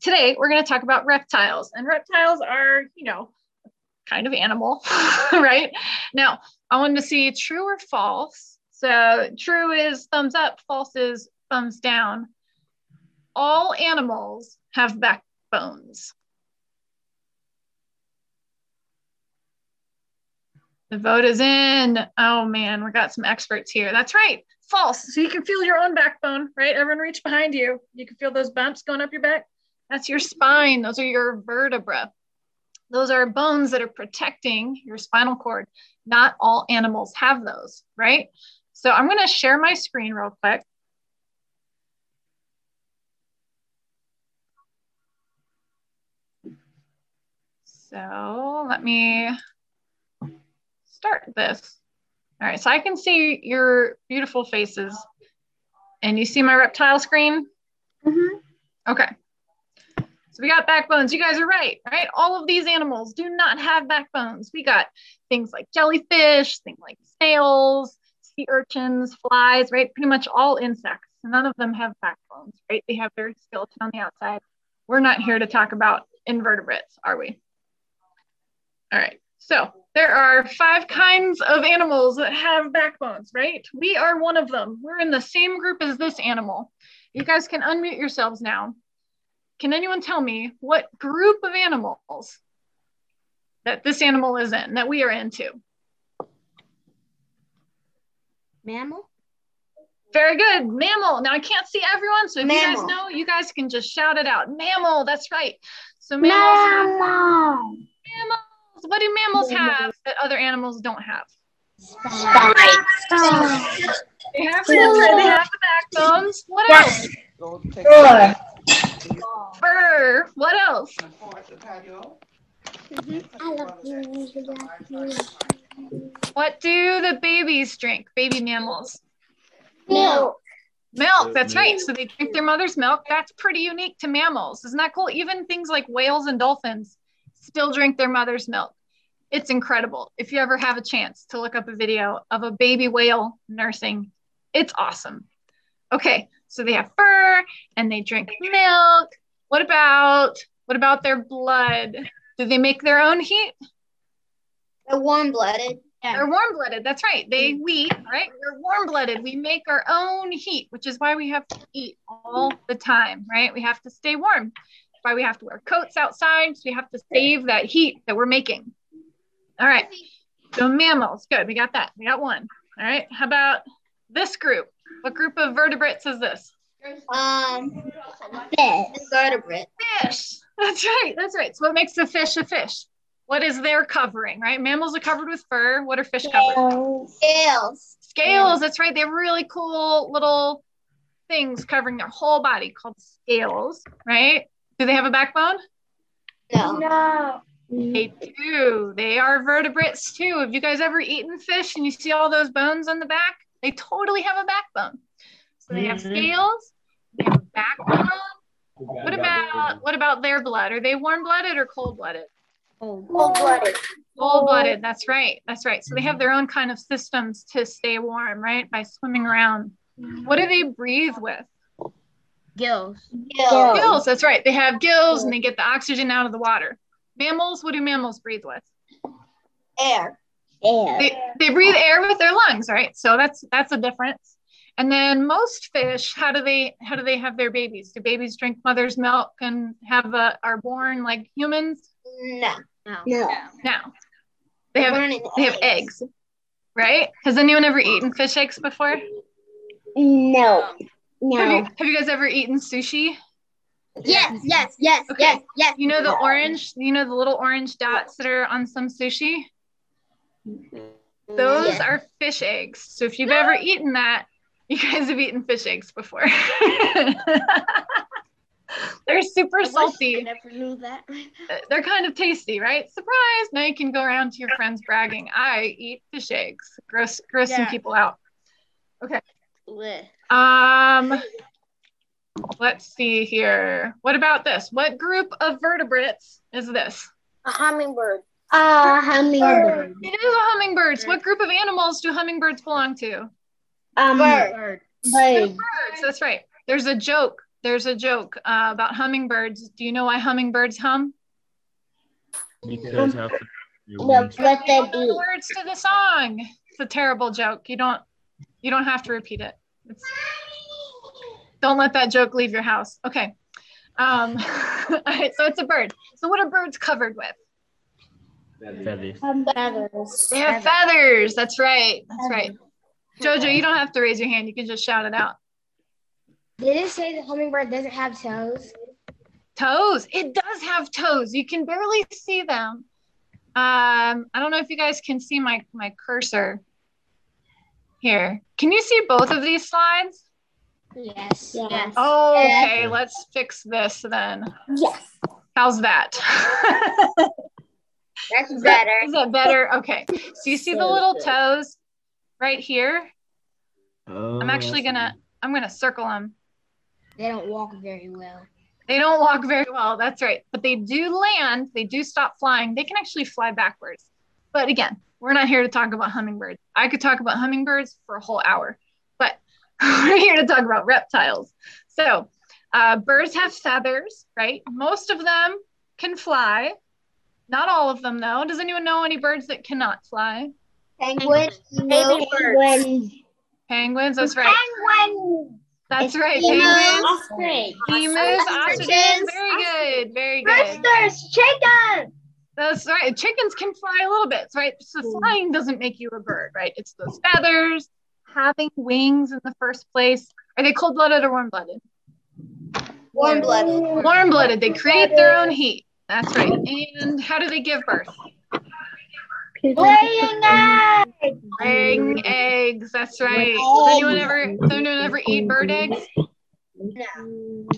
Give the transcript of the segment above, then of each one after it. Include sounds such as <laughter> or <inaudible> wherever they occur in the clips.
today we're going to talk about reptiles, and reptiles are, you know, kind of animal, <laughs> right? Now, I want to see true or false. So, true is thumbs up, false is thumbs down. All animals have backbones. The vote is in. Oh man, we got some experts here. That's right. False. So you can feel your own backbone, right? Everyone reach behind you. You can feel those bumps going up your back. That's your spine. Those are your vertebra. Those are bones that are protecting your spinal cord. Not all animals have those, right? So I'm going to share my screen real quick. So let me start this. All right, so I can see your beautiful faces. And you see my reptile screen? Mm-hmm. Okay. We got backbones. You guys are right, right? All of these animals do not have backbones. We got things like jellyfish, things like snails, sea urchins, flies, right? Pretty much all insects. None of them have backbones, right? They have their skeleton on the outside. We're not here to talk about invertebrates, are we? All right. So there are five kinds of animals that have backbones, right? We are one of them. We're in the same group as this animal. You guys can unmute yourselves now. Can anyone tell me what group of animals that this animal is in, that we are into? Mammal? Very good. Mammal. Now I can't see everyone, so if Mammal. you guys know, you guys can just shout it out. Mammal, that's right. So mammals, Mammal. mammals. What do mammals have that other animals don't have? Spikes. They have, that's they have the backbones. What else? Four. Fur. What else? What do the babies drink? Baby mammals. Milk. Milk, uh, that's right. So they drink their mother's milk. That's pretty unique to mammals. Isn't that cool? Even things like whales and dolphins still drink their mother's milk. It's incredible. If you ever have a chance to look up a video of a baby whale nursing, it's awesome. Okay, so they have fur and they drink milk. What about what about their blood? Do they make their own heat? They're warm-blooded. Yeah. They're warm blooded. That's right. They mm-hmm. we right. We're warm blooded. We make our own heat, which is why we have to eat all the time. Right. We have to stay warm. That's why we have to wear coats outside. So we have to save that heat that we're making. All right. So mammals. Good. We got that. We got one. All right. How about this group? What group of vertebrates is this? Um, fish. Invertebrate. Fish. That's right. That's right. So what makes a fish a fish? What is their covering? Right. Mammals are covered with fur. What are fish covered? Scales. Scales, that's right. They have really cool little things covering their whole body called scales, right? Do they have a backbone? No. No. They do. They are vertebrates too. Have you guys ever eaten fish and you see all those bones on the back? They totally have a backbone. So they have Mhm. scales, they have a backbone. What about what about their blood? Are they warm-blooded or cold-blooded? Cold-blooded. Cold-blooded. That's right. That's right. So they have their own kind of systems to stay warm, right? By swimming around. What do they breathe with? Gills. Gills. Gills, that's right. They have gills and they get the oxygen out of the water. Mammals, what do mammals breathe with? Air. Air. They, they breathe air with their lungs, right? So that's that's a difference. And then most fish, how do they how do they have their babies? Do babies drink mother's milk and have a, are born like humans? No. No. No. No. They have Born in they have eggs, right? Has anyone ever eaten fish eggs before? No. Have you, No. have you guys ever eaten sushi? Yes, yes, yes, Okay. yes, yes. You know the orange, you know the little orange dots that are on some sushi? Those Yeah. are fish eggs. So if you've ever eaten that, <laughs> you guys have eaten fish eggs before. <laughs> They're super salty. I never knew that. They're kind of tasty, right? Surprise! Now you can go around to your friends bragging, I eat fish eggs. Gross, gross some Yeah. people out. Blech. Um, let's see here. What about this? What group of vertebrates is this? A hummingbird. Uh, hummingbird. It is a hummingbirds. What group of animals do hummingbirds belong to? Um, Bird. bird. Birds. That's right. There's a joke there's a joke uh, about hummingbirds. Do you know why hummingbirds hum? Because how The what they Don't the words to the song. It's a terrible joke. You don't you don't have to repeat it. It's, don't let that joke leave your house. Okay. Um, <laughs> all right, so it's a bird. So what are birds covered with? Feathers. Feathers. They have feathers. That's right. That's right. Jojo, you don't have to raise your hand. You can just shout it out. Did it say the hummingbird doesn't have toes? Toes. It does have toes. You can barely see them. Um, I don't know if you guys can see my my cursor here. Can you see both of these slides? Yes. Yes. Oh, okay. Let's fix this then. Yes. How's that? <laughs> That's Is better. Is that better? Okay. So you see the little toes right here? Oh, I'm actually gonna I'm gonna circle them. They don't walk very well. They don't walk very well. That's right. But they do land. They do stop flying. They can actually fly backwards. But again, we're not here to talk about hummingbirds. I could talk about hummingbirds for a whole hour, but <laughs> we're here to talk about reptiles. So, uh, birds have feathers, right? Most of them can fly. Not all of them, though. Does anyone know any birds that cannot fly? Penguin. Baby Penguin. Penguins. That's right. Penguins. That's right. Emus. Penguins. Emus, ostriches. Ostriches. Very good. Very good. Roosters. Chicken. That's right. Chickens can fly a little bit, right? So flying doesn't make you a bird, right? It's those feathers, having wings in the first place. Are they cold blooded or warm blooded? Warm blooded. Warm blooded. They create their own heat. That's right. And how do they give birth? Laying eggs. Laying eggs. That's right. Does anyone ever does anyone ever eat bird eggs? No.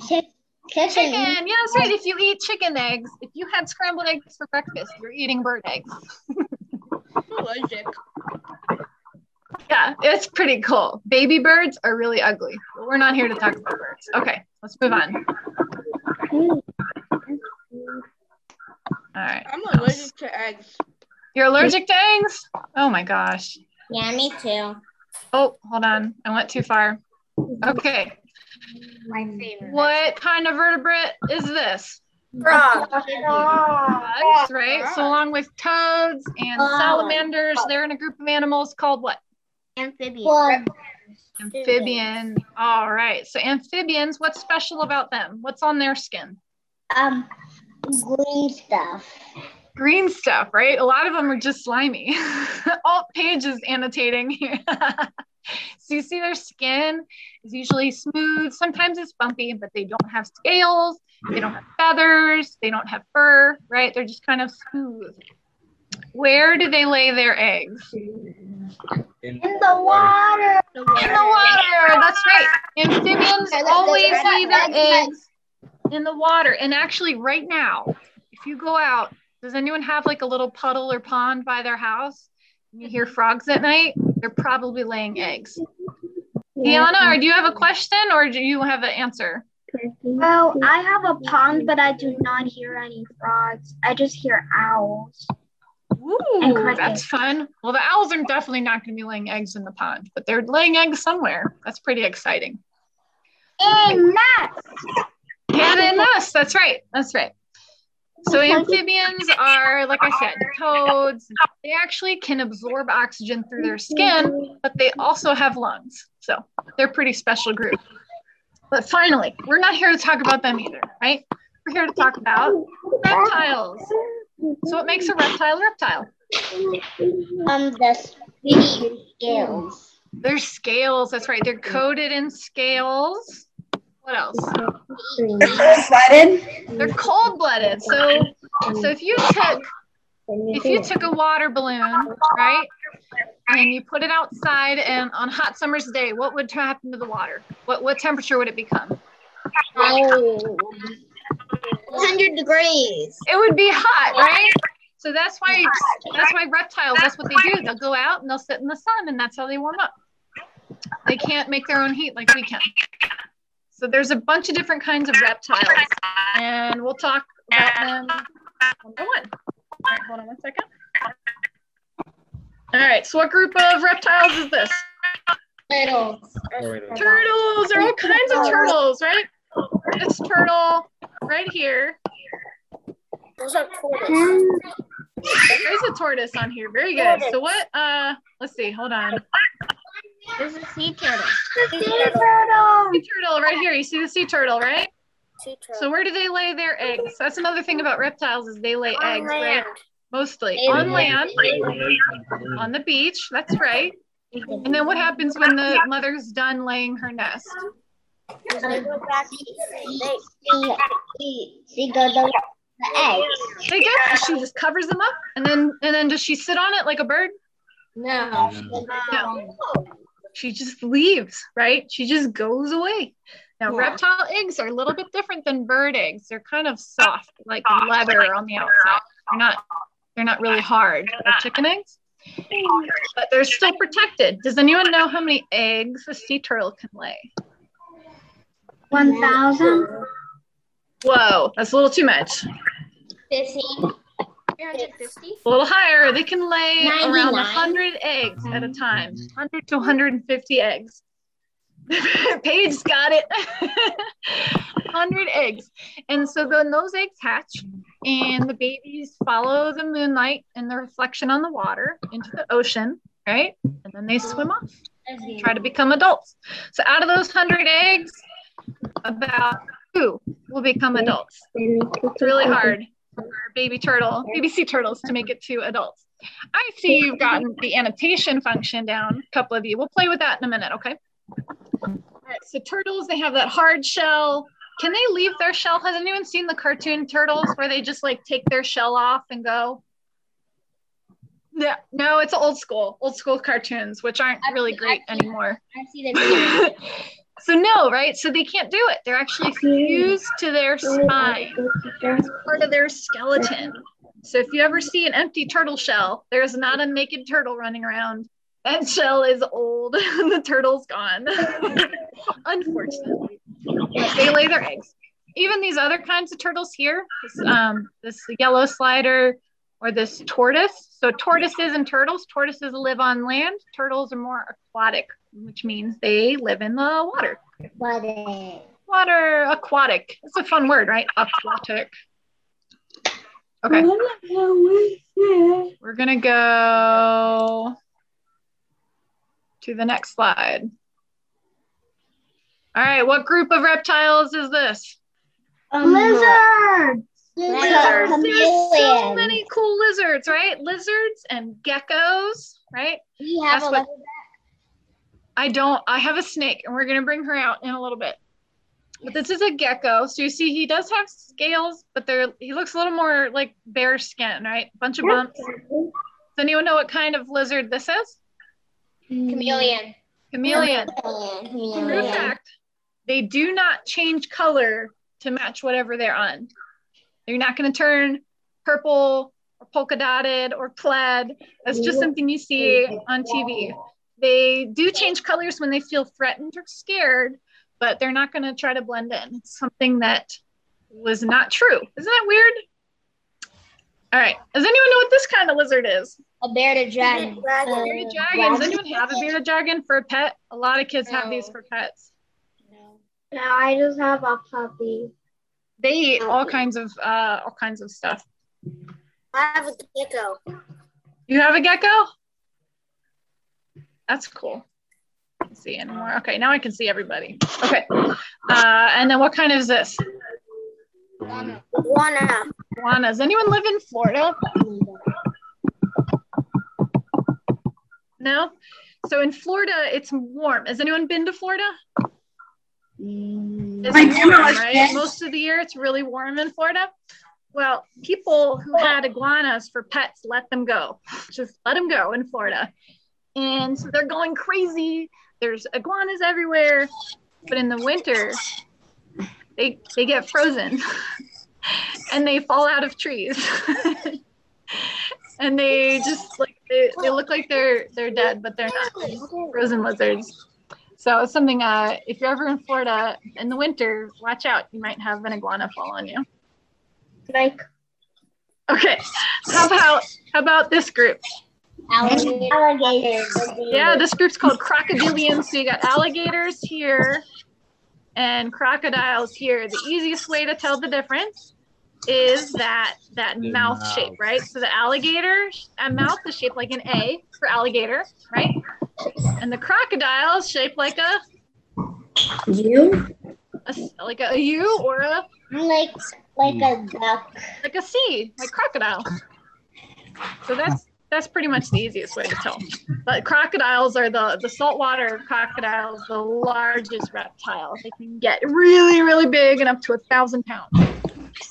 Chicken. Chicken. Yeah, that's right. If you eat chicken eggs, if you had scrambled eggs for breakfast, you're eating bird eggs. <laughs> Allergic. Yeah, it's pretty cool. Baby birds are really ugly, but we're not here to talk about birds. Okay, let's move on. Hmm. All right. I'm allergic to eggs. You're allergic to eggs? Oh my gosh. Yeah, me too. Oh, hold on. I went too far. Okay. My favorite. What kind of vertebrate is this? Frog. Bugs, right? So along with toads and salamanders, they're in a group of animals called what? Amphibian. Amphibian. All right. So amphibians, what's special about them? What's on their skin? Um, green stuff. green stuff, right? A lot of them are just slimy. <laughs> All Paige's annotating here. <laughs> so you see their skin is usually smooth. Sometimes it's bumpy, but they don't have scales. They don't have feathers. They don't have fur, right? They're just kind of smooth. Where do they lay their eggs? In, In the water. In the water. That's right. Amphibians always lay their eggs in the water. And actually, right now, if you go out, does anyone have like a little puddle or pond by their house? You hear frogs at night? They're probably laying eggs. Deanna, or do you have a question or do you have an answer? Well, I have a pond, but I do not hear any frogs. I just hear owls. Ooh, that's fun. Well, the owls are definitely not going to be laying eggs in the pond, but they're laying eggs somewhere. That's pretty exciting. In in nest. That's right. That's right. So amphibians are, like I said, toads. They actually can absorb oxygen through their skin, but they also have lungs. So they're a pretty special group. But finally, we're not here to talk about them either, right? We're here to talk about reptiles. So what makes a reptile a reptile? Um, the scales. Their scales. That's right. They're coated in scales. What else? They're cold blooded. So so if you took if you took a water balloon, right, and you put it outside and on hot summer's day, what would happen to the water? What what temperature would it become? Oh. 100 degrees. It would be hot, right? So that's why that's why reptiles, that's what they do. They'll go out and they'll sit in the sun and that's how they warm up. They can't make their own heat like we can. So there's a bunch of different kinds of reptiles and we'll talk about them one by one. All right, hold on one second. All right, so what group of reptiles is this? Turtles. Turtles. There are all kinds of turtles, right? this turtle right here. Those are tortoise. There's a tortoise on here. Very good. So what? Uh, let's see. Hold on. This is a sea turtle. The sea turtle. Sea turtle right here. You see the sea turtle, right? Sea turtle. So where do they lay their eggs? That's another thing about reptiles is they lay On eggs, right? Mostly They on lay- land, on the beach. That's right. And then what happens when the mother's done laying her nest? They go back to they, go the, the eggs. They get she just covers them up and then and then does she sit on it like a bird? No. No. She just leaves, right? She just goes away. Now Yeah. reptile eggs are a little bit different than bird eggs. They're kind of soft, like leather on the outside. They're not they're not really hard like chicken eggs. But they're still protected. Does anyone know how many eggs a sea turtle can lay? One thousand. Whoa, that's a little too much. 15. 350. A little higher. They can lay around 100 eggs at a mm-hmm. time, 100 to 150 eggs. <laughs> Paige got it. <laughs> 100 eggs. And so then those eggs hatch, and the babies follow the moonlight and the reflection on the water into the ocean, right? And then they swim off, try to become adults. So out of those 100 eggs, about two will become adults. It's really hard for baby turtle, baby sea turtles to make it to adults. I see you've gotten the annotation function down, a couple of you. We'll play with that in a minute, okay? All right, so turtles, they have that hard shell. Can they leave their shell? Has anyone seen the cartoon turtles where they just like take their shell off and go? Yeah, no, it's old school, old school cartoons, which aren't really great anymore. <laughs> So no, right? So they can't do it. They're actually fused to their spine, It's part of their skeleton. So if you ever see an empty turtle shell, there's not a naked turtle running around. That shell is old <laughs> the turtle's gone. <laughs> Unfortunately. But they lay their eggs. Even these other kinds of turtles here, this, um, this yellow slider or this tortoise. So tortoises and turtles, tortoises live on land. Turtles are more aquatic, which means they live in the water. What is? Water aquatic. It's a fun word, right? Aquatic. Okay. We're gonna go to the next slide. All right, what group of reptiles is this? Um, Lizard. Lizards. There's so many cool lizards, right? Lizards and geckos, right? We have That's a what-. I don't, I have a snake and we're gonna bring her out in a little bit. But this is a gecko. So you see he does have scales, but they're he looks a little more like bare skin, right? Bunch of bumps. Does anyone know what kind of lizard this is? chameleon. Chameleon. Chameleon. True fact, they do not change color to match whatever they're on. They're not going to turn purple or polka dotted or plaid. That's just something you see on TV. They do change colors when they feel threatened or scared, but they're not going to try to blend in. It's something that was not true. Isn't that weird? All right. Does anyone know what this kind of lizard is? A bearded dragon. Dragon. Bearded dragon. Does anyone have a bearded dragon for a pet? A lot of kids have these for pets. No, I just have a puppy. They eat all kinds of uh, all kinds of stuff. I have a gecko. You have a gecko? That's cool. Can't see anymore. Okay, now I can see everybody. Okay. Uh, and then what kind is this? Iguana. Iguana. Does anyone live in Florida? No? So in Florida, it's warm. Has anyone been to Florida? It's warm, right? Most of the year, it's really warm in Florida. Well, people who had iguanas for pets let them go. Just let them go in Florida. And so they're going crazy. There's iguanas everywhere. But in the winter, they they get frozen <laughs> and they fall out of trees. <laughs> and they just like they, they look like they're they're dead, but they're not frozen lizards. So it's something uh if you're ever in Florida in the winter, watch out. You might have an iguana fall on you. Like Okay. How about how about this group? Alligator. Alligators. Yeah, this group's called crocodilians. So you got alligators here. and crocodiles here, the easiest way to tell the difference is that that The mouth, mouth. shape, right? So the alligator uh, mouth is shaped like an A for alligator, right? And the crocodile is shaped like a, You? a s- like a U or a Like like a duck. like a C, like crocodile. So that's that's pretty much the easiest way to tell. But crocodiles are the the saltwater crocodiles, the largest reptile. They can get really, really big and up to a thousand pounds.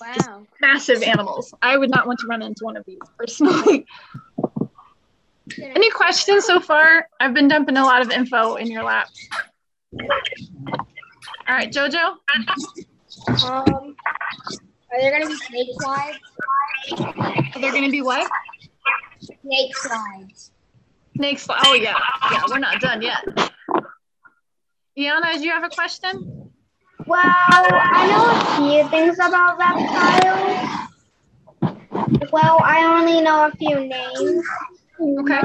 Wow. Massive animals. I would not want to run into one of these personally. Any questions so far? I've been dumping a lot of info in your lap. All right, Jojo. Um, are there gonna be snake slides? Are there going to be what? Snake slides. Snakes. Oh yeah, yeah. We're not done yet. Iana, do you have a question? Well, I know a few things about reptiles. Well, I only know a few names. Okay.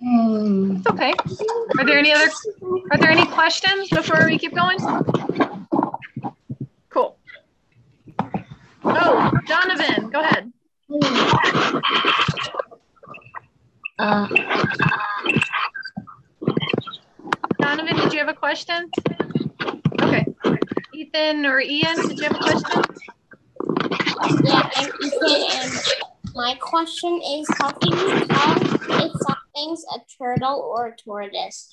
It's okay. Are there any other? Are there any questions before we keep going? Cool. Oh, Donovan, go ahead. Uh, Donovan, did you have a question? Okay. Ethan or Ian, did you have a question? Yeah, and Ethan, and my question is how can you tell if something's a turtle or a tortoise?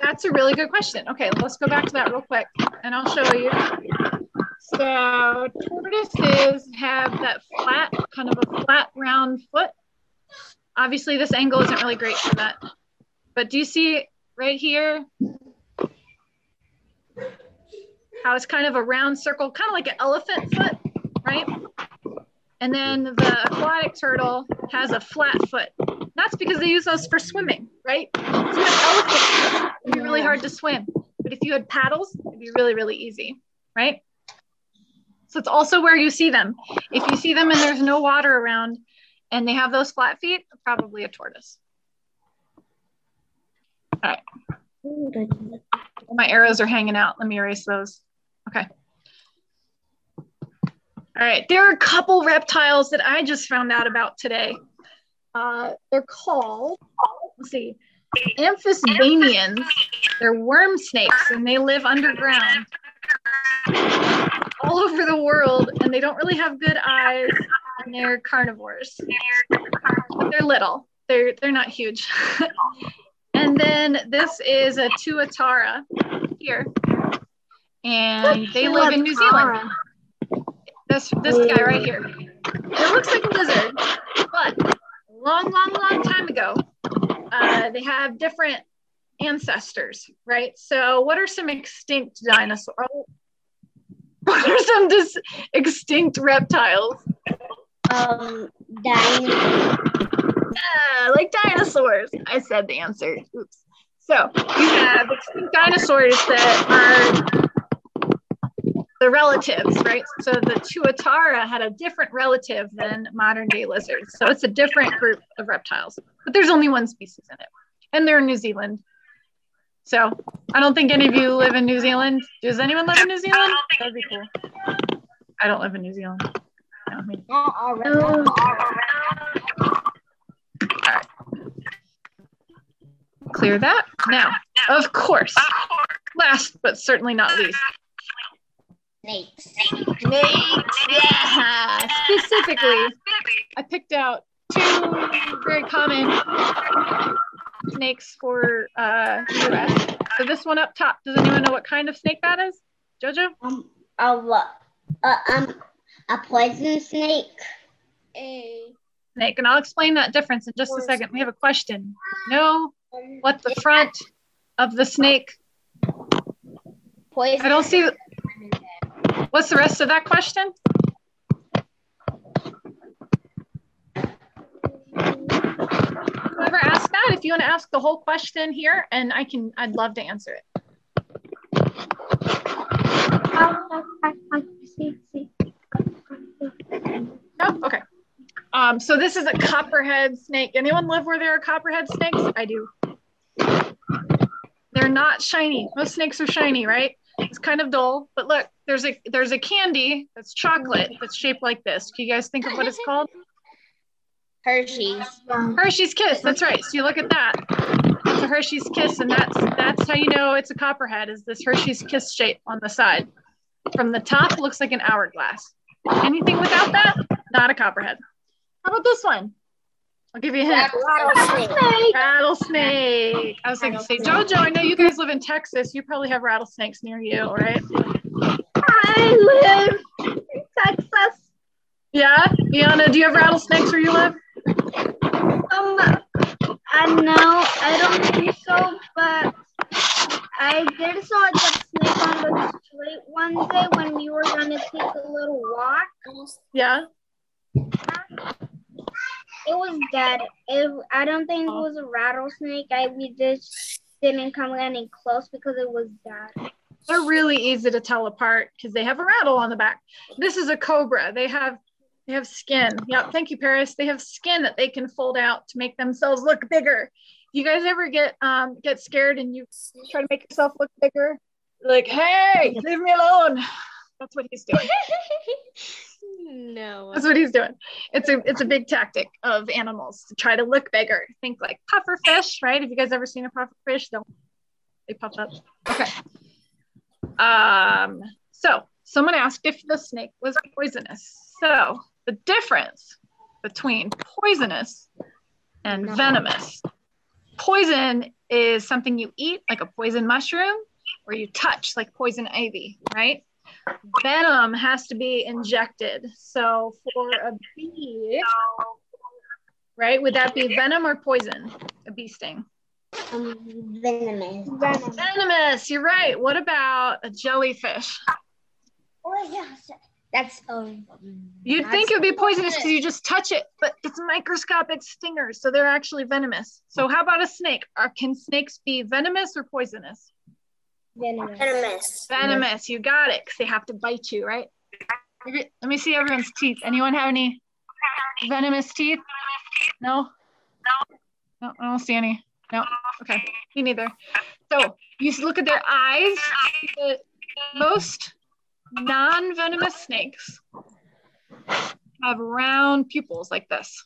That's a really good question. Okay, let's go back to that real quick and I'll show you. So tortoises have that flat, kind of a flat round foot. Obviously this angle isn't really great for that. But do you see right here how it's kind of a round circle, kind of like an elephant foot, right? And then the aquatic turtle has a flat foot. That's because they use those for swimming, right? You elephant, it'd be really hard to swim. But if you had paddles, it'd be really, really easy, right? So it's also where you see them. If you see them and there's no water around and they have those flat feet, probably a tortoise. All right. My arrows are hanging out. Let me erase those. Okay. All right. There are a couple reptiles that I just found out about today. Uh, they're called, let's see, amphisbaenians. They're worm snakes and they live underground all over the world and they don't really have good eyes and they're carnivores. But they're little. They're they're not huge. <laughs> and then this is a tuatara here. And they live in New Zealand. This this guy right here. It looks like a lizard, but long, long, long time ago, uh, they have different ancestors, right? So, what are some extinct dinosaurs? What are some dis- extinct reptiles? um, dinosaur. Yeah, like dinosaurs. I said the answer. Oops. So you have extinct dinosaurs that are the relatives, right? So the Tuatara had a different relative than modern day lizards. So it's a different group of reptiles, but there's only one species in it, and they're in New Zealand. So I don't think any of you live in New Zealand. Does anyone live in New Zealand? That'd be cool. I don't live in New Zealand. No, me. Not clear that. Now, of course, last but certainly not least, Snakes. snakes. Yeah, specifically, I picked out two very common snakes for uh, the US. So this one up top. Does anyone know what kind of snake that is? Jojo? Um, a what? Uh, um, a poison snake. A Snake. And I'll explain that difference in just a second. We have a question. No, what the front of the snake? poison. I don't see. What's the rest of that question? If you want to ask the whole question here, and I can, I'd love to answer it. Okay. Um, so this is a copperhead snake. Anyone live where there are copperhead snakes? I do. They're not shiny. Most snakes are shiny, right? It's kind of dull, but look, there's a there's a candy that's chocolate that's shaped like this. Can you guys think of what it's called? Hershey's. Hershey's Kiss. That's right. So you look at that. It's a Hershey's Kiss, and that's that's how you know it's a copperhead. Is this Hershey's Kiss shape on the side? From the top, looks like an hourglass. Anything without that, not a copperhead. How about this one? I'll give you a hint. Rattlesnake. Rattlesnake. I was thinking, say, Jojo, I know you guys live in Texas. You probably have rattlesnakes near you, right? I live in Texas. Yeah? Iana, do you have rattlesnakes where you live? Um, I know, I don't think so, but I did saw a snake on the street one day when we were gonna take a little walk. Yeah? It was dead. It, I don't think it was a rattlesnake. I we just didn't come any close because it was dead. They're really easy to tell apart because they have a rattle on the back. This is a cobra. They have they have skin. Yep, thank you, Paris. They have skin that they can fold out to make themselves look bigger. You guys ever get um get scared and you try to make yourself look bigger? Like, hey, leave me alone. That's what he's doing. <laughs> No. That's what he's doing. It's a it's a big tactic of animals to try to look bigger. Think like puffer fish, right? Have you guys ever seen a puffer fish? Don't they puff up? Okay. Um. So someone asked if the snake was poisonous. So the difference between poisonous and venomous. Poison is something you eat, like a poison mushroom, or you touch, like poison ivy, right? venom has to be injected. So for a bee, right? Would that be venom or poison? A bee sting. Um, venomous. Venom. Venomous. You're right. What about a jellyfish? Oh yes. That's um. You'd think it would be poisonous because you just touch it, but it's microscopic stingers, so they're actually venomous. So how about a snake? Are, can snakes be venomous or poisonous? Venomous. Venomous. Venomous. You got it, because they have to bite you, right? Let me see everyone's teeth. Anyone have any venomous teeth? No? No, No, I don't see any. No. Okay. Me neither. So you look at their eyes. The most non-venomous snakes have round pupils like this.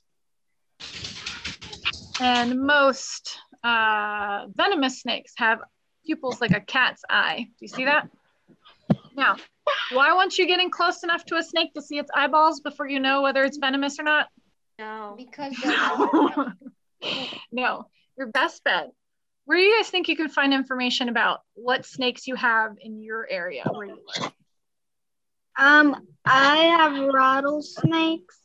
And most uh, venomous snakes have pupils like a cat's eye. Do you see that? Now, why weren't you getting close enough to a snake to see its eyeballs before you know whether it's venomous or not? No. Because <laughs> no, your best bet. Where do you guys think you can find information about what snakes you have in your area where you live? Um, I have rattlesnakes.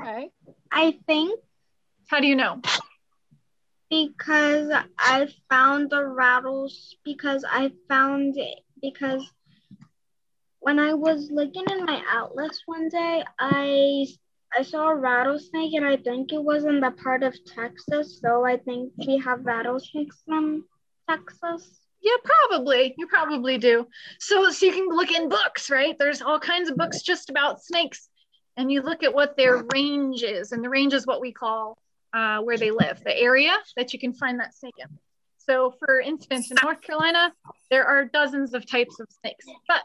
Okay. I think How do you know? because I found the rattles because I found it because when I was looking in my atlas one day, I I saw a rattlesnake and I think it was in the part of Texas. So I think we have rattlesnakes in Texas. Yeah, probably. You probably do. So, so you can look in books, right? There's all kinds of books just about snakes, and you look at what their range is, and the range is what we call uh, where they live, the area that you can find that snake in. So, for instance, in North Carolina, there are dozens of types of snakes, but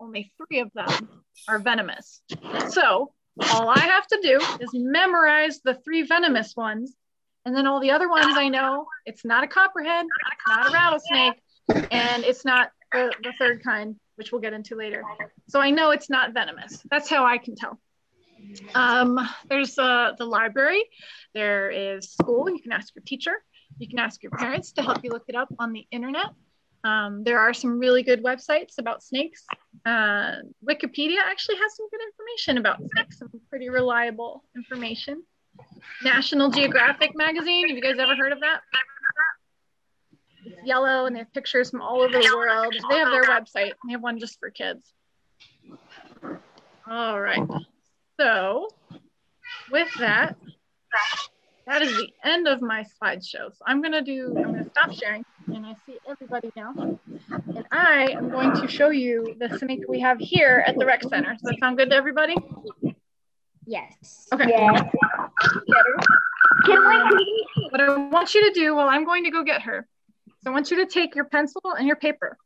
only three of them are venomous. So, all I have to do is memorize the three venomous ones, and then all the other ones I know it's not a copperhead, not a rattlesnake, and it's not the, the third kind, which we'll get into later. So I know it's not venomous. That's how I can tell. Um, there's uh, the library, there is school. You can ask your teacher, you can ask your parents to help you look it up on the internet. Um, there are some really good websites about snakes. Uh, Wikipedia actually has some good information about snakes, some pretty reliable information. National Geographic magazine, have you guys ever heard of that? It's yellow and they have pictures from all over the world. They have their website. They have one just for kids. All right. So with that, that is the end of my slideshow. So I'm gonna do, I'm gonna stop sharing and I see everybody now. And I am going to show you the snake we have here at the rec center. Does that sound good to everybody? yes. Okay. Yeah. What I want you to do, well, I'm going to go get her. So I want you to take your pencil and your paper,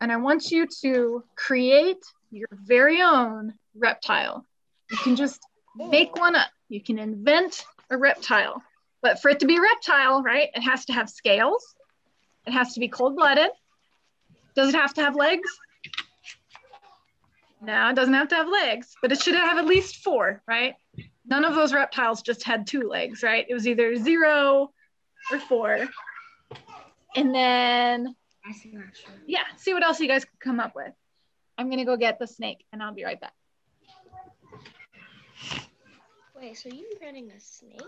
and I want you to create your very own reptile. You can just make one up. You can invent a reptile. But for it to be a reptile, right, it has to have scales. It has to be cold blooded. Does it have to have legs? No, it doesn't have to have legs, but it should have at least four, right? None of those reptiles just had two legs, right? It was either zero or four. And then, yeah, see what else you guys can come up with. I'm gonna go get the snake and I'll be right back. Wait, so you inventing a snake?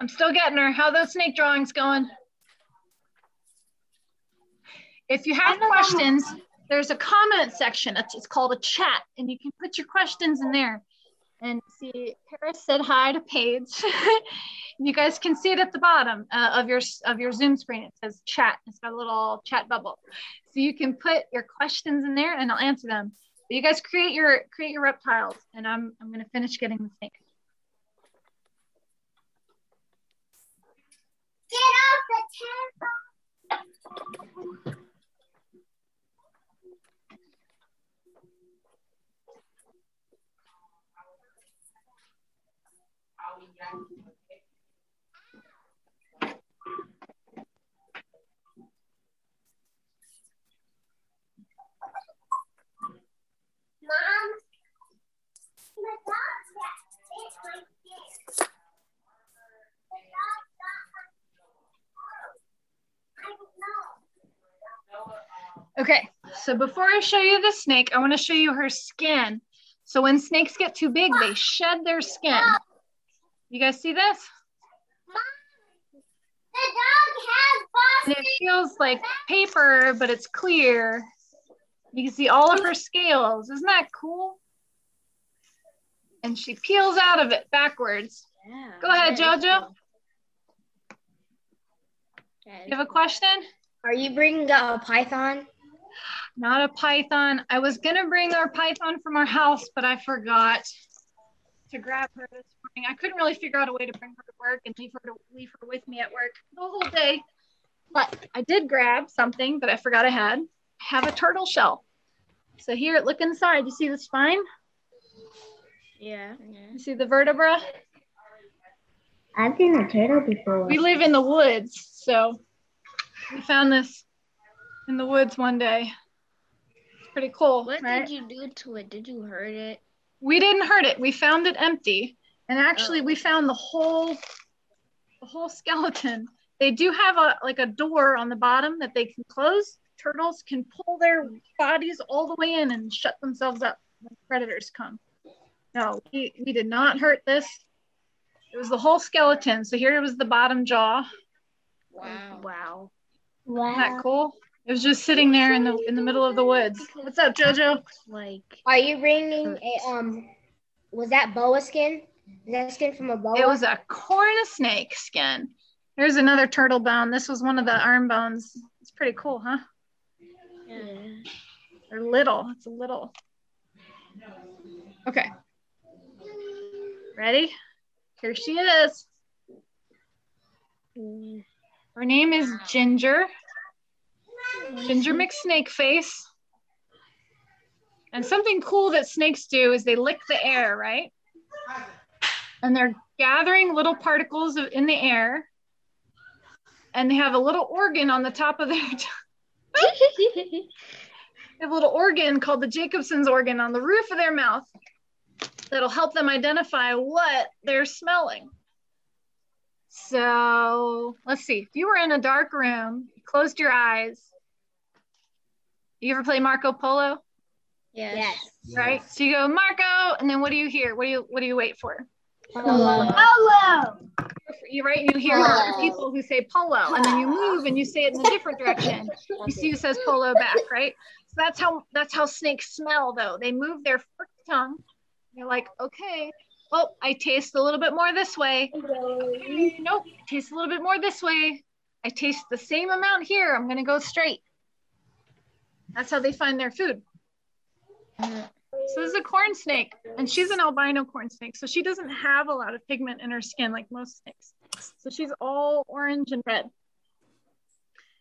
I'm still getting her. How those snake drawings going? If you have questions, there's a comment section. It's, it's called a chat, and you can put your questions in there. And see, Paris said hi to Paige. <laughs> you guys can see it at the bottom uh, of your of your Zoom screen. It says chat. It's got a little chat bubble, so you can put your questions in there, and I'll answer them. But you guys create your create your reptiles, and I'm I'm gonna finish getting the snake. Get off the table. Mom, the dog's got it like this. The dog got I don't know. Okay, so before I show you the snake, I want to show you her skin. So when snakes get too big, they shed their skin. You guys see this? Mom, the dog has And it feels like paper, but it's clear. You can see all of her scales. Isn't that cool? And she peels out of it backwards. Yeah. Go ahead, Jojo. cool. That is You have a question? Are you bringing a python? Not a python. I was gonna bring our python from our house, but I forgot to grab her this morning. I couldn't really figure out a way to bring her to work and leave her to leave her with me at work the whole day. But I did grab something that I forgot I had. I have a turtle shell. So here, look inside. You see the spine? Yeah. You see the vertebra? I've seen a turtle before. We live in the woods, so we found this in the woods one day. It's pretty cool, What right? did you do to it? Did you hurt it? We didn't hurt it. We found it empty. And actually we oh. found the whole the whole skeleton. They do have a like a door on the bottom that they can close. Turtles can pull their bodies all the way in and shut themselves up when predators come. No, we, we did not hurt this. It was the whole skeleton. So here was the bottom jaw. Wow. Wow. Isn't that cool? It was just sitting there in the in the middle of the woods. What's up, Jojo? Like Are you bringing a um? Was that boa skin? Is that skin from a boa? It was a corn snake skin. Here's another turtle bone. This was one of the arm bones. It's pretty cool, huh? Yeah. They're little. It's a little. Okay. Ready? Here she is. Her name is Ginger. Ginger McSnakeface. And something cool that snakes do is they lick the air, right? And they're gathering little particles of, in the air. And they have a little organ on the top of their <laughs> <laughs> They have a little organ called the Jacobson's organ on the roof of their mouth that'll help them identify what they're smelling. So let's see. If you were in a dark room, you closed your eyes. You ever play Marco Polo? Yes. Right? So you go Marco, and then what do you hear? What do you what do you wait for? Hello. Hello. you right, you hear Polo. people who say polo, and then you move and you say it in a different direction. You see who says polo back, right? So that's how that's how snakes smell, though. They move their forked tongue. They're like, okay, oh, I taste a little bit more this way. Nope, taste a little bit more this way. I taste the same amount here. I'm gonna go straight. That's how they find their food. So this is a corn snake, and she's an albino corn snake. So she doesn't have a lot of pigment in her skin like most snakes. So she's all orange and red.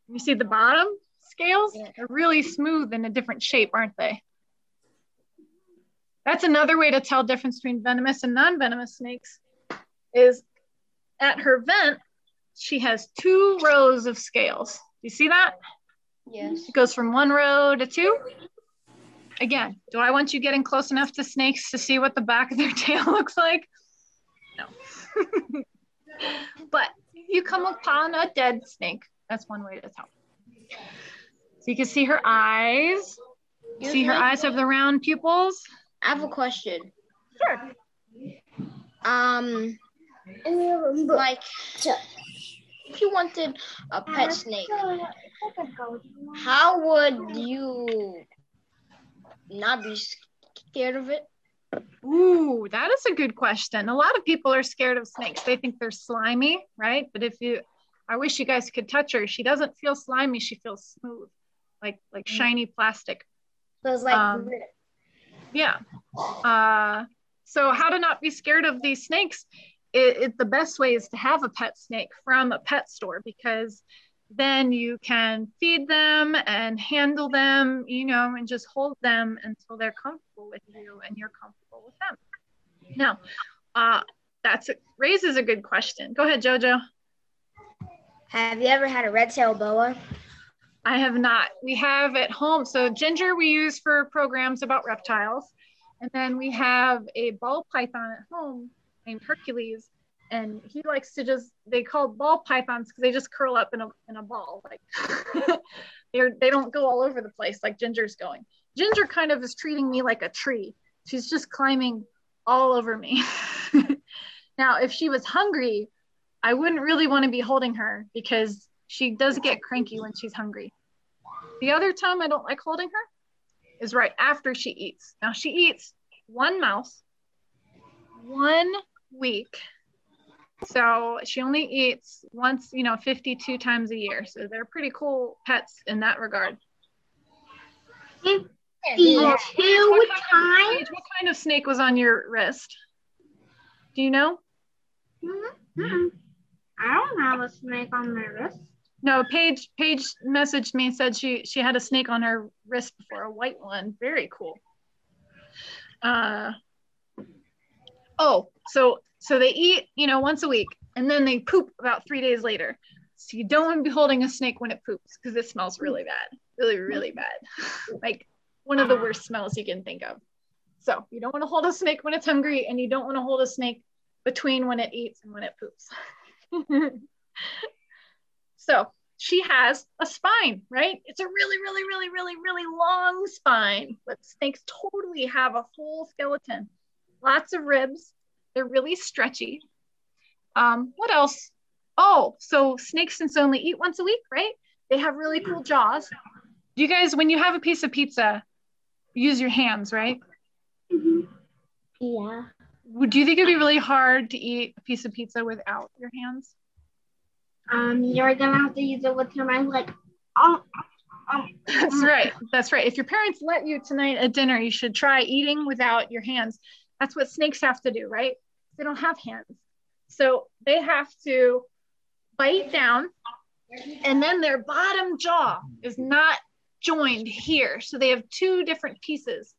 You see the bottom scales? They're really smooth in a different shape, aren't they? That's another way to tell difference between venomous and non-venomous snakes is at her vent, she has two rows of scales. Do you see that? Yes. It goes from one row to two. Again, do I want you getting close enough to snakes to see what the back of their <laughs> tail looks like? No. <laughs> but if you come upon a dead snake, that's one way to tell. So you can see her eyes. See her eyes have the round pupils. I have a question. Sure. Um, like, if you wanted a pet snake, how would you not be scared of it? Ooh, that is a good question. A lot of people are scared of snakes. They think they're slimy, right? But if you, I wish you guys could touch her. She doesn't feel slimy. She feels smooth, like like shiny plastic. So it's like, Um, Yeah. Uh, so how to not be scared of these snakes? It, it, the best way is to have a pet snake from a pet store because then you can feed them and handle them, you know, and just hold them until they're comfortable with you and you're comfortable with them. Now, uh, that's raises a good question. Go ahead, Jojo. have you ever had a red tail boa? I have not. We have at home. So ginger we use for programs about reptiles. And then we have a ball python at home named Hercules. And he likes to just they call ball pythons because they just curl up in a in a ball. Like <laughs> they're they don't go all over the place like Ginger's going. Ginger kind of is treating me like a tree. She's just climbing all over me. <laughs> now, if she was hungry, I wouldn't really want to be holding her because she does get cranky when she's hungry. The other time I don't like holding her is right after she eats. Now she eats one mouse one week. So she only eats once, you know, 52 times a year. So they're pretty cool pets in that regard. Fifty-two What kind, of, times. Paige, what kind of snake was on your wrist? Do you know? Mhm. I don't have a snake on my wrist. No, Paige Paige messaged me and said she she had a snake on her wrist before, a white one. Very cool. Uh oh, so so they eat, you know, once a week and then they poop about three days later. So you don't want to be holding a snake when it poops because it smells really bad. Really, really bad. <laughs> like one of the worst smells you can think of. So you don't want to hold a snake when it's hungry, and you don't want to hold a snake between when it eats and when it poops. <laughs> So she has a spine, right? It's a really, really, really, really, really long spine, but snakes totally have a full skeleton. Lots of ribs. They're really stretchy. Um, what else? Oh, so snakes since only eat once a week, right? They have really cool jaws. You guys, when you have a piece of pizza, use your hands, right? Yeah. Would do you think it'd be really hard to eat a piece of pizza without your hands? Um, you're gonna have to use it with your mind, like, oh, um, That's right. That's right. If your parents let you tonight at dinner, you should try eating without your hands. That's what snakes have to do, right? They don't have hands. So they have to bite down, and then their bottom jaw is not joined here. So they have two different pieces,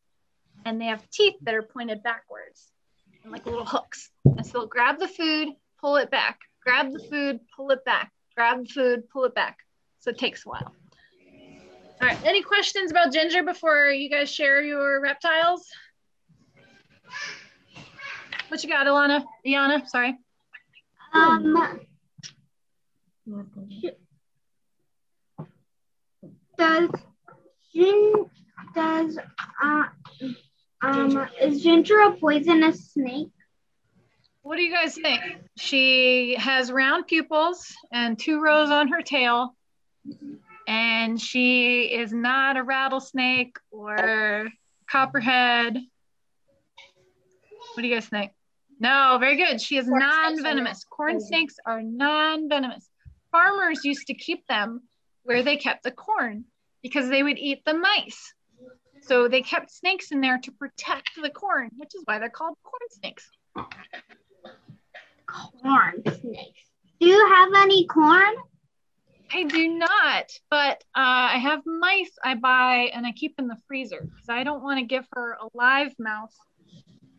and they have teeth that are pointed backwards, and like little hooks. And so they'll grab the food, pull it back, grab the food, pull it back, grab the food, pull it back. So it takes a while. All right. Any questions about ginger before you guys share your reptiles? What you got, Ilana? Iana, sorry. um, does gin does uh um is ginger a poisonous snake? What do you guys think? She has round pupils and two rows on her tail. And she is not a rattlesnake or copperhead. What do you guys think? No, very good. She is are non-venomous. Corn snakes are non-venomous. Farmers used to keep them where they kept the corn because they would eat the mice. So they kept snakes in there to protect the corn, which is why they're called corn snakes. Corn snakes. Do you have any corn? I do not, but uh, I have mice I buy and I keep in the freezer because I don't want to give her a live mouse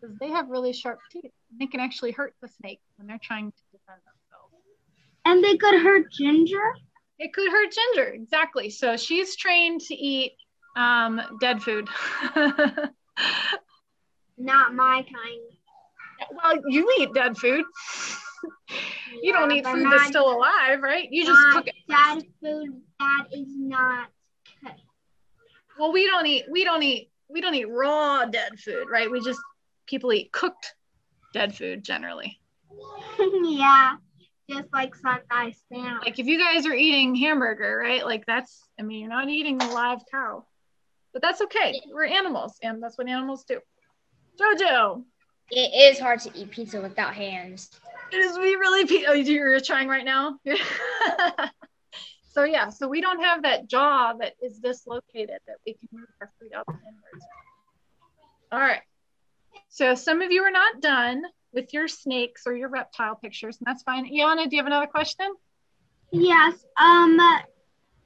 because they have really sharp teeth. They can actually hurt the snake when they're trying to defend themselves. And they could hurt Ginger? It could hurt Ginger, exactly. So she's trained to eat um, dead food. <laughs> Not my kind. well, you eat dead food. you don't eat food that's still alive, right? You just cook it. That food that is not. Well, we don't eat. We don't eat. We don't eat raw dead food, right? We just people eat cooked dead food generally. <laughs> yeah, just like Sam. Like if you guys are eating hamburger, right? Like that's. I mean, you're not eating a live cow, but that's okay. We're animals, and that's what animals do. Jojo, It is hard to eat pizza without hands. it is we really. pe- Oh, you're trying right now. <laughs> so yeah, so we don't have that jaw that is dislocated that we can move our food up and inwards. All right. So some of you are not done with your snakes or your reptile pictures, and that's fine. Iana, do you have another question? Yes. Um.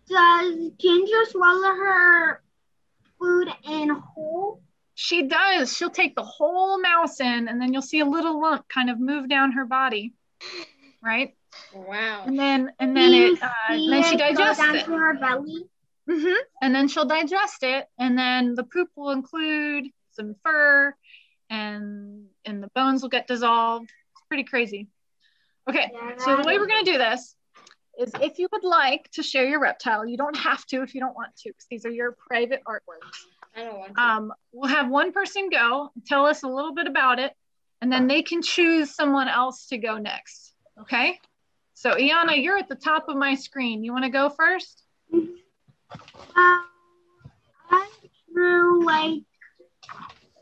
Does Ginger swallow her food in whole? She does. She'll take the whole mouse in, and then you'll see a little lump kind of move down her body, right? Wow. And then and then Do you it uh, see and then she it go digests down it. to her belly. hmm And then she'll digest it, and then the poop will include some fur, and and the bones will get dissolved. It's pretty crazy. Okay, Yeah, so the way we're gonna do this is if you would like to share your reptile, you don't have to if you don't want to, because these are your private artworks. I don't want to. Um, we'll have one person go tell us a little bit about it, and then they can choose someone else to go next. Okay. So Iana, you're at the top of my screen. You want to go first? Um, I drew like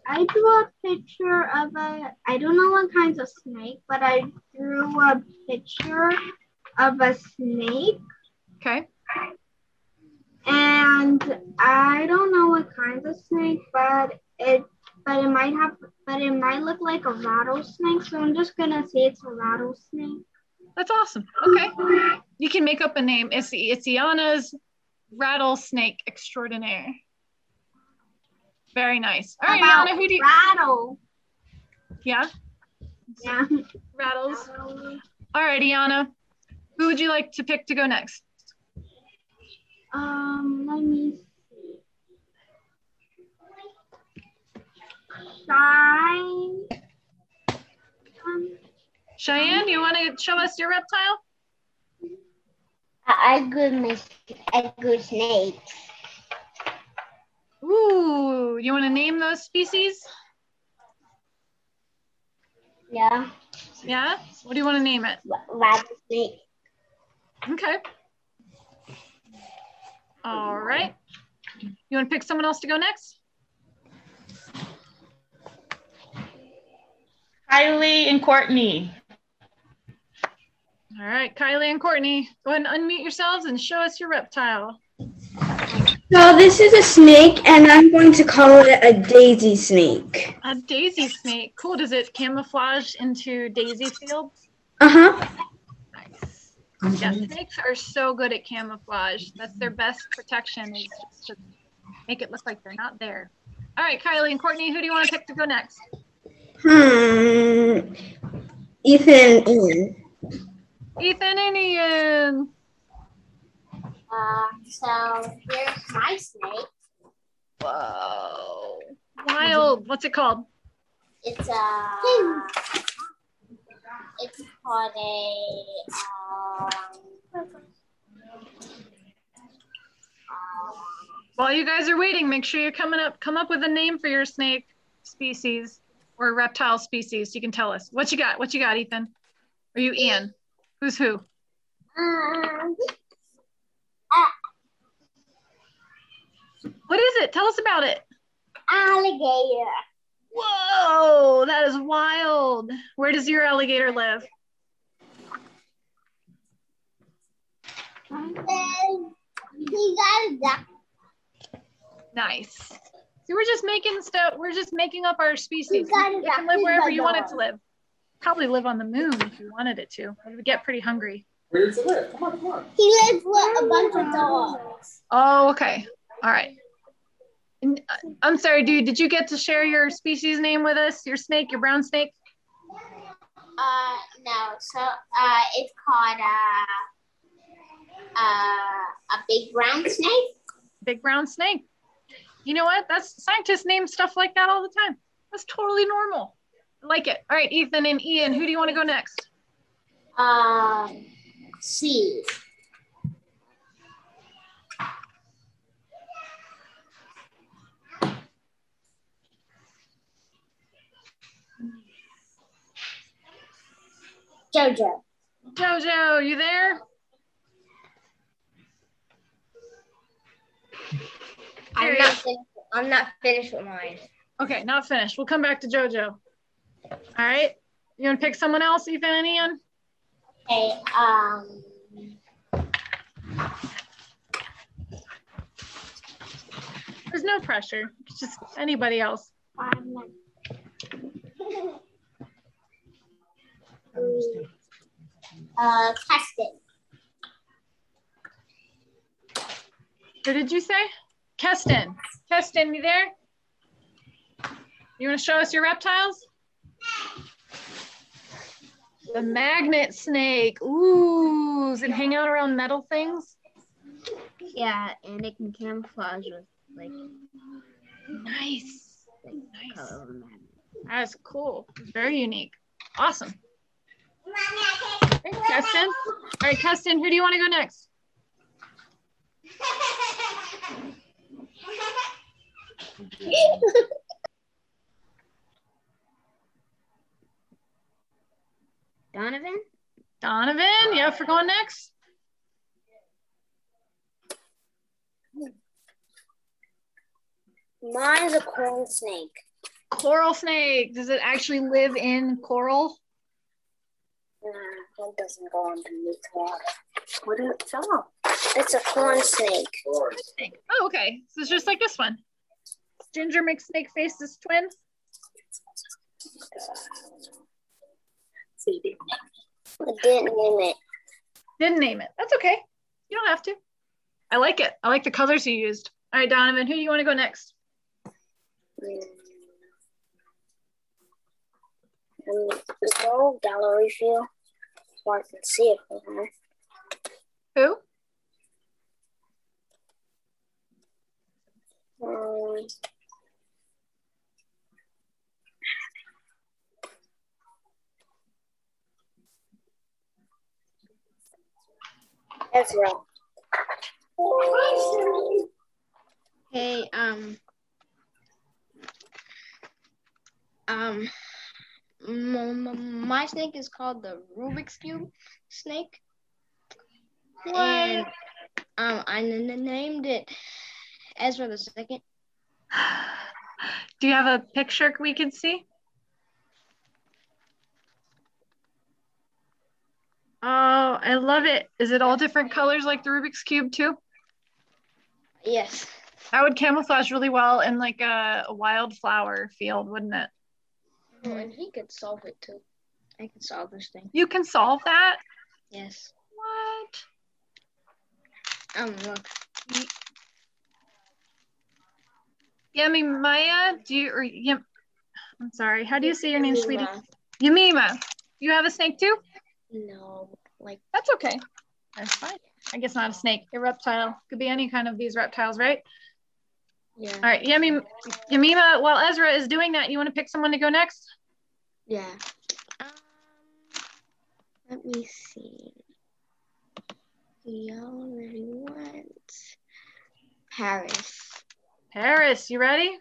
I drew a picture of a I don't know what kinds of snake, but I drew a picture of a snake Okay. and I don't know what kinds of snake, but it but it might have but it might look like a rattlesnake, so I'm just gonna say it's a rattlesnake. That's awesome. Okay. You can make up a name. It's it's Iana's rattlesnake extraordinaire. Very nice. All right, About Iana, who do you? rattle? Yeah, Yeah. rattles. All right, Iana, who would you like to pick to go next? Um, let me see. Shine. Um, Cheyenne, you want to show us your reptile? I, I good miss a good snake. Ooh, you want to name those species? Yeah, Yeah. What do you want to name it? ra- rattlesnake. Okay. All right. You want to pick someone else to go next? Kylie and Courtney. All right, Kylie and Courtney, go ahead and unmute yourselves and show us your reptile. So this is a snake, and I'm going to call it a daisy snake. A daisy snake. Cool. Does it camouflage into daisy fields? Uh huh. Nice. Yeah, snakes are so good at camouflage. That's their best protection is just to make it look like they're not there. All right, Kylie and Courtney, who do you want to pick to go next? Hmm. Ethan and Ian. Ethan and Ian. Uh, so here's my snake. Whoa. Wild. What's it called? It's uh, it's called a um, While you guys are waiting, make sure you're coming up come up with a name for your snake species. or reptile species. You can tell us. What you got? What you got, Ethan? Are you Ian? Who's who? Um, What is it? Tell us about it. alligator. Whoa, that is wild. Where does your alligator live? Um, and he got. Nice. So we're just making stuff. We're just making up our species. You got it It can up. live You wherever you it want it to live. Probably live on the moon if you wanted it to. It would get pretty hungry. Where does it live? Come on, come on. He lives with a bunch of dogs. Oh, okay. All right. And, uh, I'm sorry, dude. Did you get to share your species name with us? Your snake, your brown snake? Uh, no. So, uh, it's called uh, uh, a big brown snake. Big brown snake. You know what? That's scientists name stuff like that all the time. That's totally normal. I like it. All right, Ethan and Ian, who do you want to go next? Um, C. Jojo. Jojo, you there? I'm not finished. I'm not finished with mine. Okay, not finished. We'll come back to Jojo. All right. You want to pick someone else, Ethan and Ian? Okay. Um. There's no pressure. It's just anybody else. <laughs> Uh, Keston. Who did you say? Keston. Keston, you there? You want to show us your reptiles? The magnet snake. Ooh, does it hang out around metal things? Yeah, and it can camouflage with like, Nice. like Nice. color of the magnet. That's cool. Very unique. Awesome. Thanks, Keston. All right, Keston, who do you want to go next? <laughs> Donovan? Donovan, yeah, for going next. Mine's a coral snake. Coral snake. Does it actually live in coral? Nah, it doesn't go underneath water. What did it tell It's a corn snake. Snake. Oh, okay. So it's just like this one. Ginger McSnake faces twin. See, didn't I didn't name it. Didn't name it. That's okay. You don't have to. I like it. I like the colors you used. All right, Donovan, who do you want to go next? Mm. And the gallery feel so I can see it from here. Who? Um, Ezra. Hey, um, um, m- m- my snake is called the Rubik's Cube snake. And um, I n- named it Ezra the second. <sighs> Do you have a picture we can see? Oh, I love it. Is it all different colors like the Rubik's Cube too? Yes. That would camouflage really well in like a, a wildflower field, wouldn't it? Oh, and he could solve it too. I could solve this thing. You can solve that? Yes. What? Um, look. Yummy Maya, do you or Yum I'm sorry, how do you say your name, sweetie? Yamima. You have a snake too? No, like That's okay. That's fine. I guess not a snake, a reptile. Could be any kind of these reptiles, right? Yeah, All right, Yami, Yamima, while Ezra is doing that, you want to pick someone to go next? yeah. Um, let me see. We already went Paris. Paris, you ready?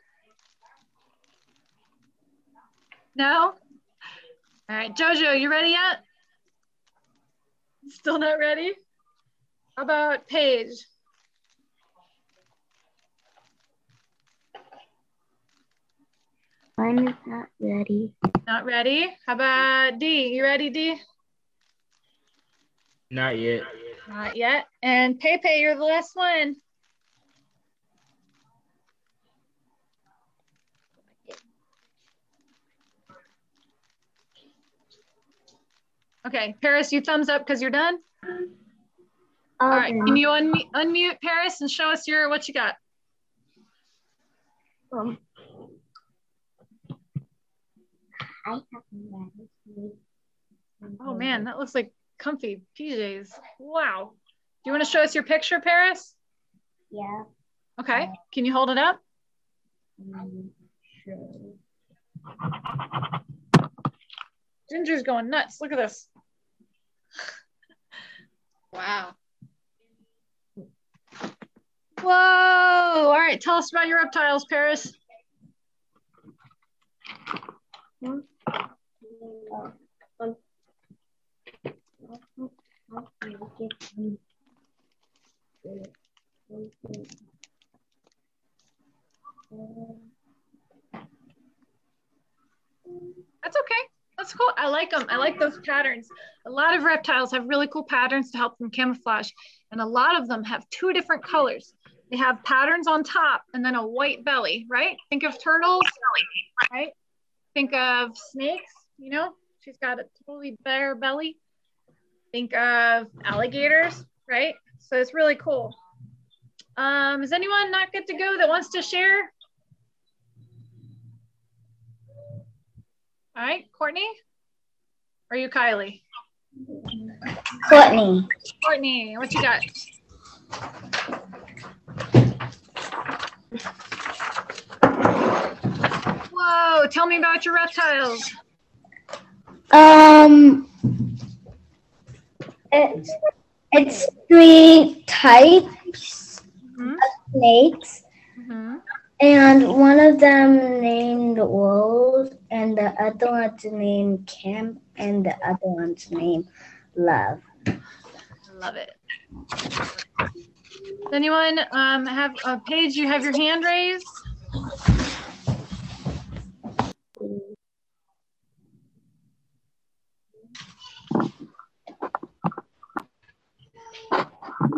No? All right, Jojo, you ready yet? Still not ready? How about Paige? Mine is not ready. Not ready? How about D? You ready, D? Not yet. Not yet. And Pepe, you're the last one. Okay, Paris, you thumbs up because you're done. All right, can you unmute, unmute Paris and show us your what you got? Um, I have. Oh man, that looks like comfy PJs. Wow. Do you want to show us your picture, Paris? Yeah. Okay. Can you hold it up? um, Sure. Ginger's going nuts. Look at this. <laughs> Wow. Whoa. All right. Tell us about your reptiles, Paris. That's okay. That's cool. I like them. I like those patterns. A lot of reptiles have really cool patterns to help them camouflage. And a lot of them have two different colors. They have patterns on top and then a white belly, right? Think of turtles, right? Think of snakes, you know, she's got a totally bare belly. Think of alligators, right? So it's really cool. Um, is anyone not good to go that wants to share? All right, Courtney? Or are you Kylie? Courtney. Courtney, what you got? Tell me about your reptiles. Um, it's it's three types Mhm, of snakes, mhm. and one of them named Wolf, and the other one's named Camp, and the other one's named Love. Love it. Does anyone um, have a page? You have your hand raised?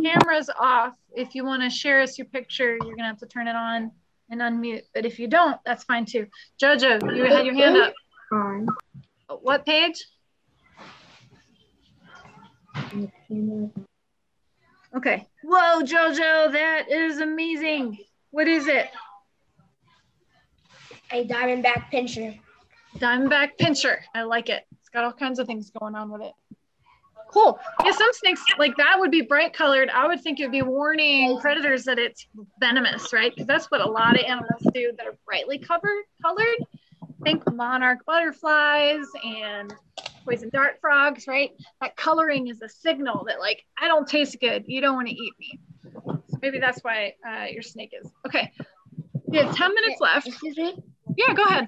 Camera's off. If you want to share us your picture, you're gonna have to turn it on and unmute. But if you don't, that's fine too. Jojo, you had your hand up. On. What page? Okay. Whoa, Jojo, that is amazing. What is it? A diamondback pincher. Diamondback pincher. I like it. It's got all kinds of things going on with it. Cool. Yeah, some snakes like that would be bright colored. I would think it would be warning predators that it's venomous, right? Because that's what a lot of animals do that are brightly covered colored. Think monarch butterflies and poison dart frogs, right? That coloring is a signal that like I don't taste good. You don't want to eat me. So maybe that's why uh, your snake is. Okay. We have 10 minutes left. Excuse me. Yeah, go ahead.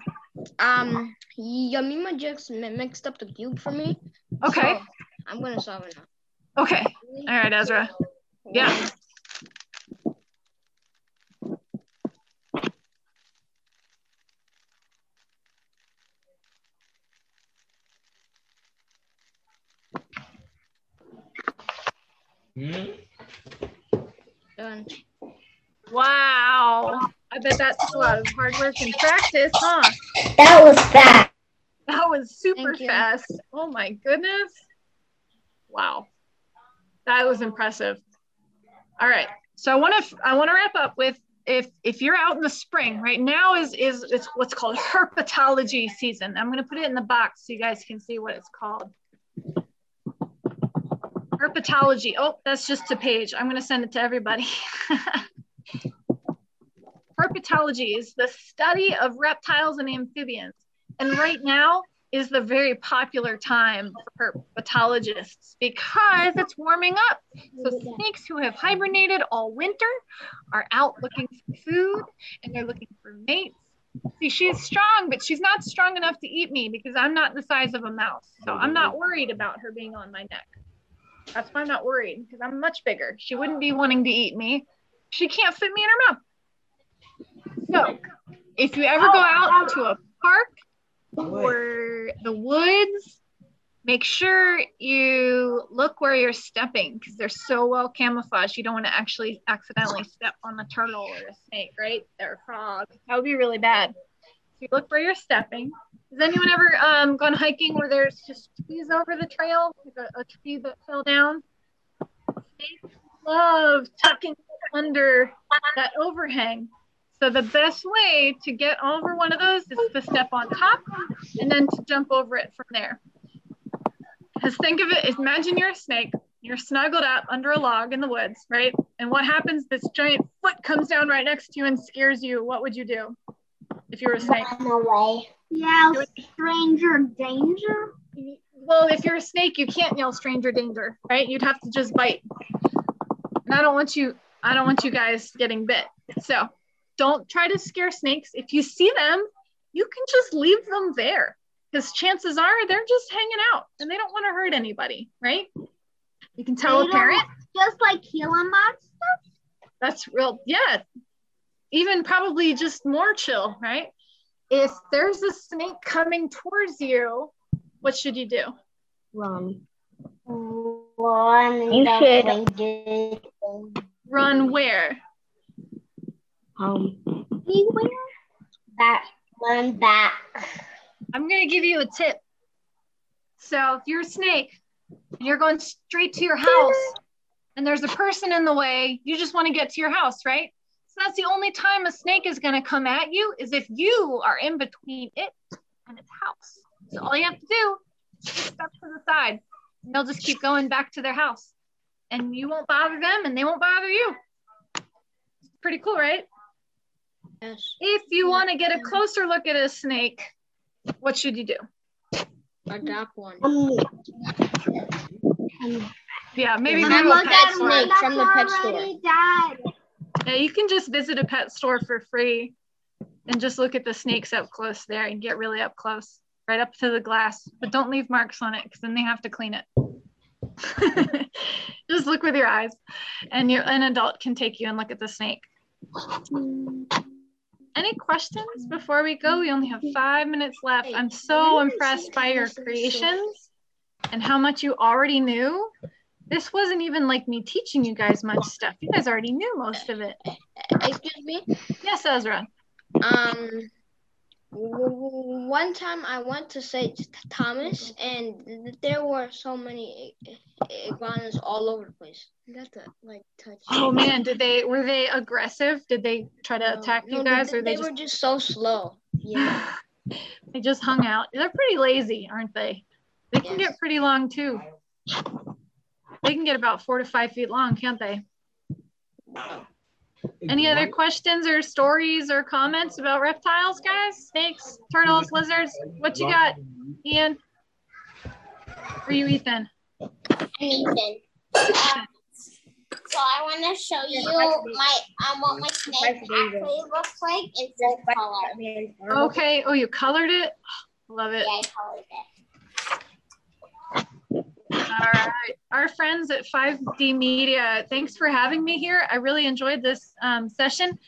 Um, Yamima just mixed up the cube for me. Okay. so I'm gonna solve it now. Okay. All right, Ezra. Yeah. Hmm? Done. Wow. I bet that's a lot of hard work and practice, huh? That was fast. That was super fast. Oh my goodness. Wow. That was impressive. All right. So I want to I want to wrap up with if if you're out in the spring, right now is is it's what's called <laughs> herpetology season. I'm going to put it in the box so you guys can see what it's called. Herpetology. Oh, that's just a page. I'm going to send it to everybody. <laughs> Herpetology is the study of reptiles and amphibians. And right now is the very popular time for herpetologists because it's warming up. So snakes who have hibernated all winter are out looking for food and they're looking for mates See, she's strong, but she's not strong enough to eat me because I'm not the size of a mouse. So I'm not worried about her being on my neck. That's why I'm not worried because I'm much bigger. She wouldn't be wanting to eat me. She can't fit me in her mouth. So if you ever go out to a park or the woods, make sure you look where you're stepping because they're so well camouflaged. You don't want to actually accidentally step on a turtle or a snake, right? Or a frog. That would be really bad. So you look where you're stepping. Has anyone ever um, gone hiking where there's just trees over the trail, like a, a tree that fell down? They love tucking under that overhang. So the best way to get over one of those is to step on top and then to jump over it from there. Because think of it, imagine you're a snake, you're snuggled up under a log in the woods, right? And what happens? This giant foot comes down right next to you and scares you. What would you do if you were a snake? Run away. Yeah, stranger danger. Well, if you're a snake, you can't yell stranger danger, right? You'd have to just bite. And I don't want you, I don't want you guys getting bit. So don't try to scare snakes. If you see them, you can just leave them there because chances are they're just hanging out and they don't want to hurt anybody, right? You can tell They a parent Just like Gila monsters. that's real, yeah. Even probably just more chill, right? If there's a snake coming towards you, what should you do? Run. Run. You should- Run where? Um, Anywhere. back. Run back. I'm going to give you a tip. So if you're a snake and you're going straight to your house and there's a person in the way, you just want to get to your house, right? So that's the only time a snake is going to come at you is if you are in between it and its house. So all you have to do is step to the side and they'll just keep going back to their house and you won't bother them and they won't bother you. Pretty cool, right? Yes. If you want to get a closer look at a snake, what should you do? Adopt one. Um, Yeah, maybe And go to a pet store. snake from the pet store. already. Yeah, you can just visit a pet store for free and just look at the snakes up close there and get really up close, right up to the glass. But don't leave marks on it because then they have to clean it. <laughs> just look with your eyes, and your an adult can take you and look at the snake. Any questions before we go? We only have five minutes left. I'm so impressed by your creations and how much you already knew. This wasn't even like me teaching you guys much stuff. You guys already knew most of it. Excuse me. Yes, Ezra. Um, one time I went to St. Thomas, and there were so many iguanas all over the place. You got to like touch. Oh man, did they were they aggressive? Did they try to No, attack no, you guys, they, or they, they just were just so slow. Yeah. <laughs> they just hung out? They're pretty lazy, aren't they? They can Yes. get pretty long too. They can get about four to five feet long, can't they? Any other questions or stories or comments about reptiles, guys? Snakes, turtles, lizards? What you got, Ian? Or you, Ethan? I'm Ethan. Um, so I want to show you my um what my snake actually looks like instead of color. Okay. Oh, you colored it. Love it. Yeah, I colored it. All right. Our friends at 5D Media, thanks for having me here. I really enjoyed this um, session.